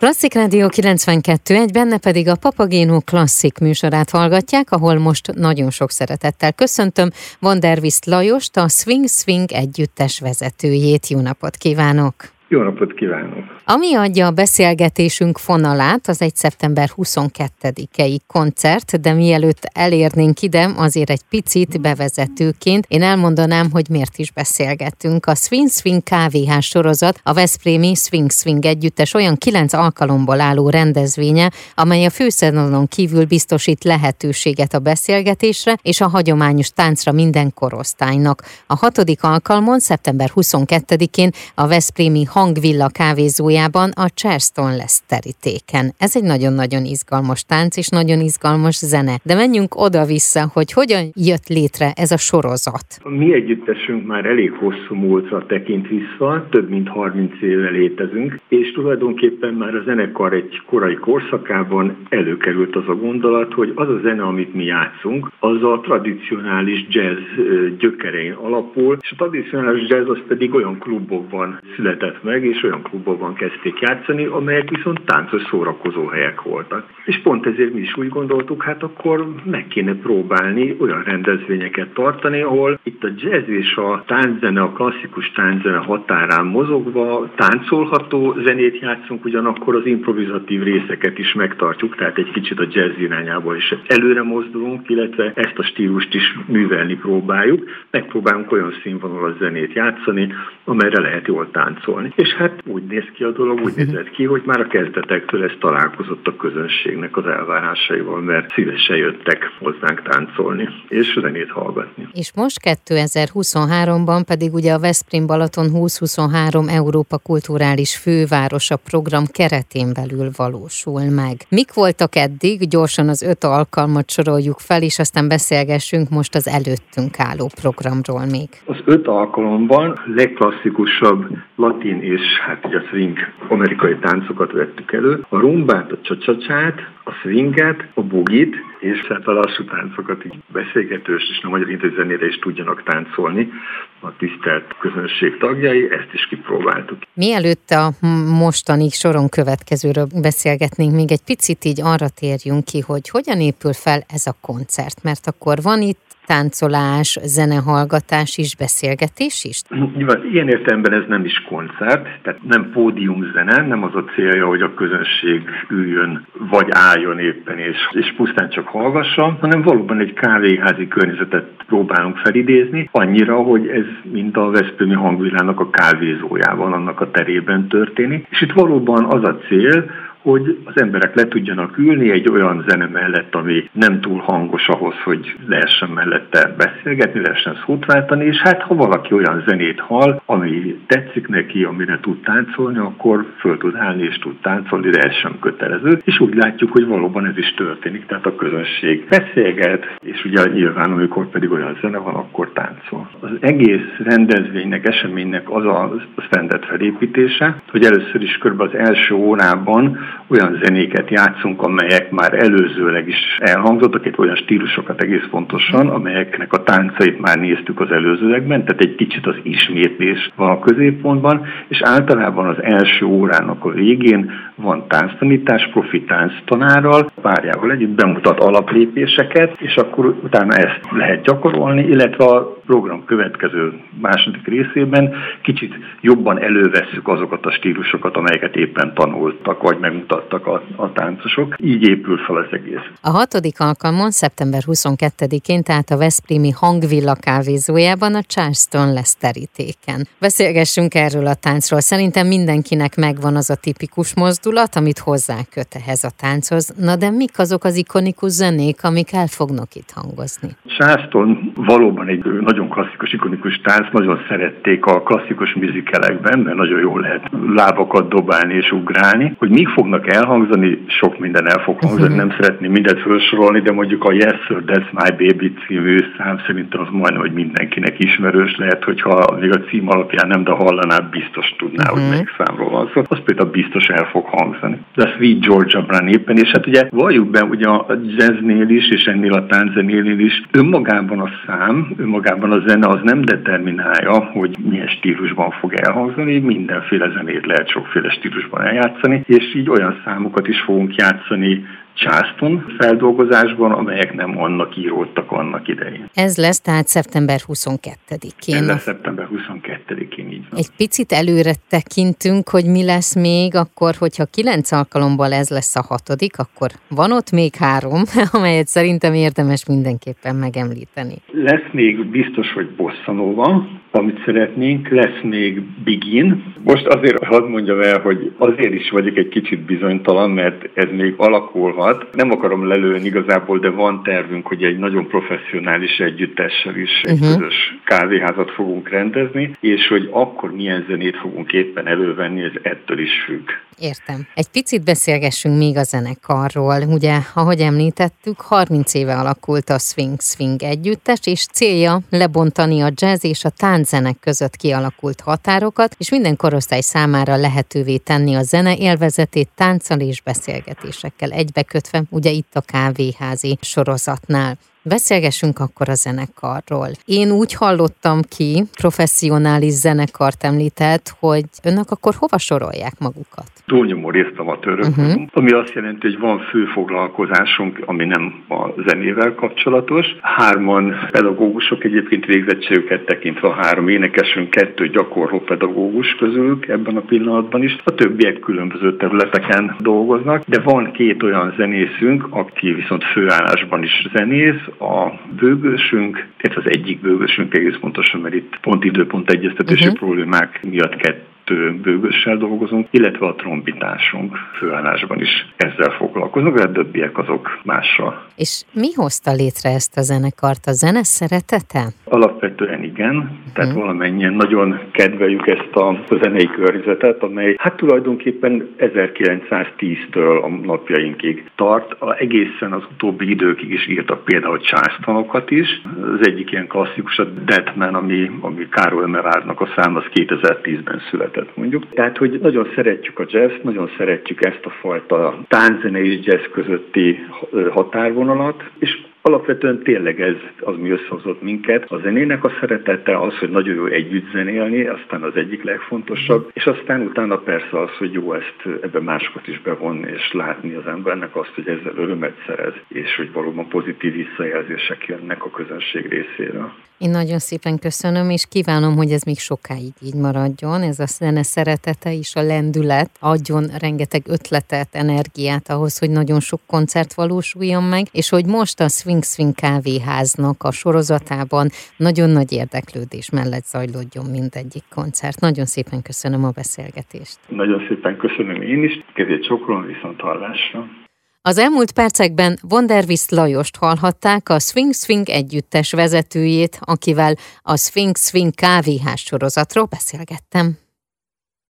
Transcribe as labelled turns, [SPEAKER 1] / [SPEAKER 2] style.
[SPEAKER 1] Klasszik Rádió 92, egy benne pedig a Papagénó klasszik műsorát hallgatják, ahol most nagyon sok szeretettel köszöntöm Vanderviszt Lajost, a Swing Swing együttes vezetőjét. Jó napot kívánok!
[SPEAKER 2] Jó napot kívánok!
[SPEAKER 1] Ami adja a beszélgetésünk fonalát, az egy szeptember 22-i koncert, de mielőtt elérnénk ide, azért egy picit bevezetőként én elmondanám, hogy miért is beszélgetünk. A Swing Swing KVH sorozat, a Veszprémi Swing Swing együttes olyan kilenc alkalomból álló rendezvénye, amely a főszezonon kívül biztosít lehetőséget a beszélgetésre és a hagyományos táncra minden korosztálynak. A hatodik alkalmon, szeptember 22-én a Veszprémi Hangvilla kávézójában a Charleston lesz terítéken. Ez egy nagyon-nagyon izgalmas tánc és nagyon izgalmas zene. De menjünk oda-vissza, hogy hogyan jött létre ez a sorozat.
[SPEAKER 2] Mi együttesünk már elég hosszú múltra tekint vissza, több mint 30 éve létezünk, és tulajdonképpen már a zenekar egy korai korszakában előkerült az a gondolat, hogy az a zene, amit mi játszunk, az a tradicionális jazz gyökerein alapul, és a tradicionális jazz az pedig olyan klubokban született meg, és olyan klubokban kezdték játszani, amelyek viszont táncos szórakozó helyek voltak. És pont ezért mi is úgy gondoltuk, hát akkor meg kéne próbálni olyan rendezvényeket tartani, ahol itt a jazz és a tánczene, a klasszikus tánczene határán mozogva táncolható zenét játszunk, ugyanakkor az improvizatív részeket is megtartjuk, tehát egy kicsit a jazz irányába is előre mozdulunk, illetve ezt a stílust is művelni próbáljuk. Megpróbálunk olyan színvonalas zenét játszani, amelyre lehet jól táncolni. És hát úgy néz ki a dolog, úgy nézett ki, hogy már a kezdetektől ez találkozott a közönségnek az elvárásaival, mert szívesen jöttek hozzánk táncolni, és zenét hallgatni.
[SPEAKER 1] És most 2023-ban pedig ugye a Veszprém Balaton 2023 Európa Kulturális Fővárosa program keretén belül valósul meg. Mik voltak eddig? Gyorsan az öt alkalmat soroljuk fel, és aztán beszélgessünk most az előttünk álló programról még.
[SPEAKER 2] Az öt alkalomban legklasszikusabb latin és hát ugye a swing amerikai táncokat vettük elő, a rumbát, a csacsacsát, a swinget, a bugit, és hát a lassú táncokat így beszélgetős és nem magyar zenére is tudjanak táncolni a tisztelt közönség tagjai, ezt is kipróbáltuk.
[SPEAKER 1] Mielőtt a mostani soron következőről beszélgetnénk, még egy picit így arra térjünk ki, hogy hogyan épül fel ez a koncert, mert akkor van itt táncolás, zenehallgatás is, beszélgetés is?
[SPEAKER 2] Nyilván, ilyen értelemben ez nem is koncert, tehát nem pódiumzene, nem az a célja, hogy a közönség üljön, vagy álljon éppen, és, és pusztán csak hallgassa, hanem valóban egy kávéházi környezetet próbálunk felidézni, annyira, hogy ez mint a Veszprémi hangvilának a kávézójában, annak a terében történik. És itt valóban az a cél, hogy az emberek le tudjanak ülni egy olyan zene mellett, ami nem túl hangos ahhoz, hogy lehessen mellette beszélgetni, lehessen szót váltani, és hát ha valaki olyan zenét hall, ami tetszik neki, amire tud táncolni, akkor föl tud állni és tud táncolni, de ez sem kötelező. És úgy látjuk, hogy valóban ez is történik, tehát a közönség beszélget, és ugye nyilván, amikor pedig olyan zene van, akkor táncol. Az egész rendezvénynek, eseménynek az a standard felépítése, hogy először is kb. az első órában olyan zenéket játszunk, amelyek már előzőleg is elhangzottak, itt olyan stílusokat egész pontosan, amelyeknek a táncait már néztük az előzőlegben, tehát egy kicsit az ismétlés van a középpontban, és általában az első órának a végén van tánctanítás, profi tánctanárral, párjával együtt bemutat alaplépéseket, és akkor utána ezt lehet gyakorolni, illetve a program következő második részében kicsit jobban elővesszük azokat a stílusokat, amelyeket éppen tanultak, vagy megmutattak a, a táncosok. Így épül fel az egész.
[SPEAKER 1] A hatodik alkalmon szeptember 22-én, tehát a Veszprémi Hangvilla kávézójában a Charleston lesz terítéken. Beszélgessünk erről a táncról. Szerintem mindenkinek megvan az a tipikus mozdulat, amit hozzáköt ehhez a tánchoz. Na de mik azok az ikonikus zenék, amik el fognak itt hangozni?
[SPEAKER 2] Charleston valóban egy nagyon klasszikus, ikonikus tánc, nagyon szerették a klasszikus műzikelekben, mert nagyon jól lehet lábakat dobálni és ugrálni. Hogy mi fognak elhangzani, sok minden el fog hangzani, nem szeretném mindent felsorolni, de mondjuk a Yes Sir, That's My Baby című szám szerintem az majdnem, hogy mindenkinek ismerős lehet, hogyha még a cím alapján nem, de hallaná, biztos tudná, uh-huh. hogy mhm. melyik számról van szó. Az például biztos el fog hangzani. De a Sweet Georgia Brown éppen, és hát ugye valljuk be, ugye a jazznél is, és ennél a tánczenél is, önmagában a szám, önmagában a zene az nem determinálja, hogy milyen stílusban fog elhangzani, mindenféle zenét lehet sokféle stílusban eljátszani, és így olyan olyan számokat is fogunk játszani Charleston feldolgozásban, amelyek nem annak íródtak annak idején.
[SPEAKER 1] Ez lesz tehát szeptember 22-én.
[SPEAKER 2] Ez lesz szeptember 22-én, így van.
[SPEAKER 1] Egy picit előre tekintünk, hogy mi lesz még, akkor, hogyha kilenc alkalomból ez lesz a hatodik, akkor van ott még három, amelyet szerintem érdemes mindenképpen megemlíteni.
[SPEAKER 2] Lesz még biztos, hogy Bossanova, amit szeretnénk, lesz még Begin. Most azért hadd mondjam el, hogy azért is vagyok egy kicsit bizonytalan, mert ez még alakulhat. Nem akarom lelőni igazából, de van tervünk, hogy egy nagyon professzionális együttessel is egy uh-huh. közös kávéházat fogunk rendezni, és hogy akkor milyen zenét fogunk éppen elővenni, ez ettől is függ.
[SPEAKER 1] Értem. Egy picit beszélgessünk még a zenekarról. Ugye, ahogy említettük, 30 éve alakult a Swing Swing együttes, és célja lebontani a jazz és a tánczenek között kialakult határokat, és minden korosztály számára lehetővé tenni a zene élvezetét tánccal és beszélgetésekkel egybekötve, ugye itt a kávéházi sorozatnál. Beszélgessünk akkor a zenekarról. Én úgy hallottam ki, professzionális zenekart említett, hogy önök akkor hova sorolják magukat?
[SPEAKER 2] Túlnyomó részt amatőrök uh-huh. ami azt jelenti, hogy van fő foglalkozásunk, ami nem a zenével kapcsolatos. Hárman pedagógusok egyébként végzettségüket tekintve a három énekesünk, kettő gyakorló pedagógus közülük ebben a pillanatban is. A többiek különböző területeken dolgoznak, de van két olyan zenészünk, aki viszont főállásban is zenész, a bőgősünk, tehát az egyik bőgősünk egész pontosan, mert itt pont időpont egyeztetési uh-huh. problémák miatt kettő bőgössel dolgozunk, illetve a trombitásunk főállásban is ezzel foglalkozunk, de a többiek azok mással.
[SPEAKER 1] És mi hozta létre ezt a zenekart? A zene szeretete?
[SPEAKER 2] Alapvetően igen, tehát hmm. valamennyien nagyon kedveljük ezt a, a zenei környezetet, amely hát tulajdonképpen 1910-től a napjainkig tart. A egészen az utóbbi időkig is írtak például császtanokat is. Az egyik ilyen klasszikus a Deadman, ami, ami Károly Merárnak a szám, az 2010-ben született született mondjuk. Tehát, hogy nagyon szeretjük a jazz, nagyon szeretjük ezt a fajta tánzene és jazz közötti határvonalat, és Alapvetően tényleg ez az, mi összehozott minket. A zenének a szeretete az, hogy nagyon jó együtt zenélni, aztán az egyik legfontosabb, és aztán utána persze az, hogy jó ezt ebbe másokat is bevonni, és látni az embernek azt, hogy ezzel örömet szerez, és hogy valóban pozitív visszajelzések jönnek a közönség részéről.
[SPEAKER 1] Én nagyon szépen köszönöm, és kívánom, hogy ez még sokáig így maradjon. Ez a zene szeretete és a lendület adjon rengeteg ötletet, energiát ahhoz, hogy nagyon sok koncert valósuljon meg, és hogy most a Swing Swing kávéháznak a sorozatában nagyon nagy érdeklődés mellett zajlódjon mindegyik koncert. Nagyon szépen köszönöm a beszélgetést.
[SPEAKER 2] Nagyon szépen köszönöm én is, kezét csokron, viszont hallásra.
[SPEAKER 1] Az elmúlt percekben Wondervis Lajost hallhatták, a Swing Swing együttes vezetőjét, akivel a Swing Swing kávéház sorozatról beszélgettem.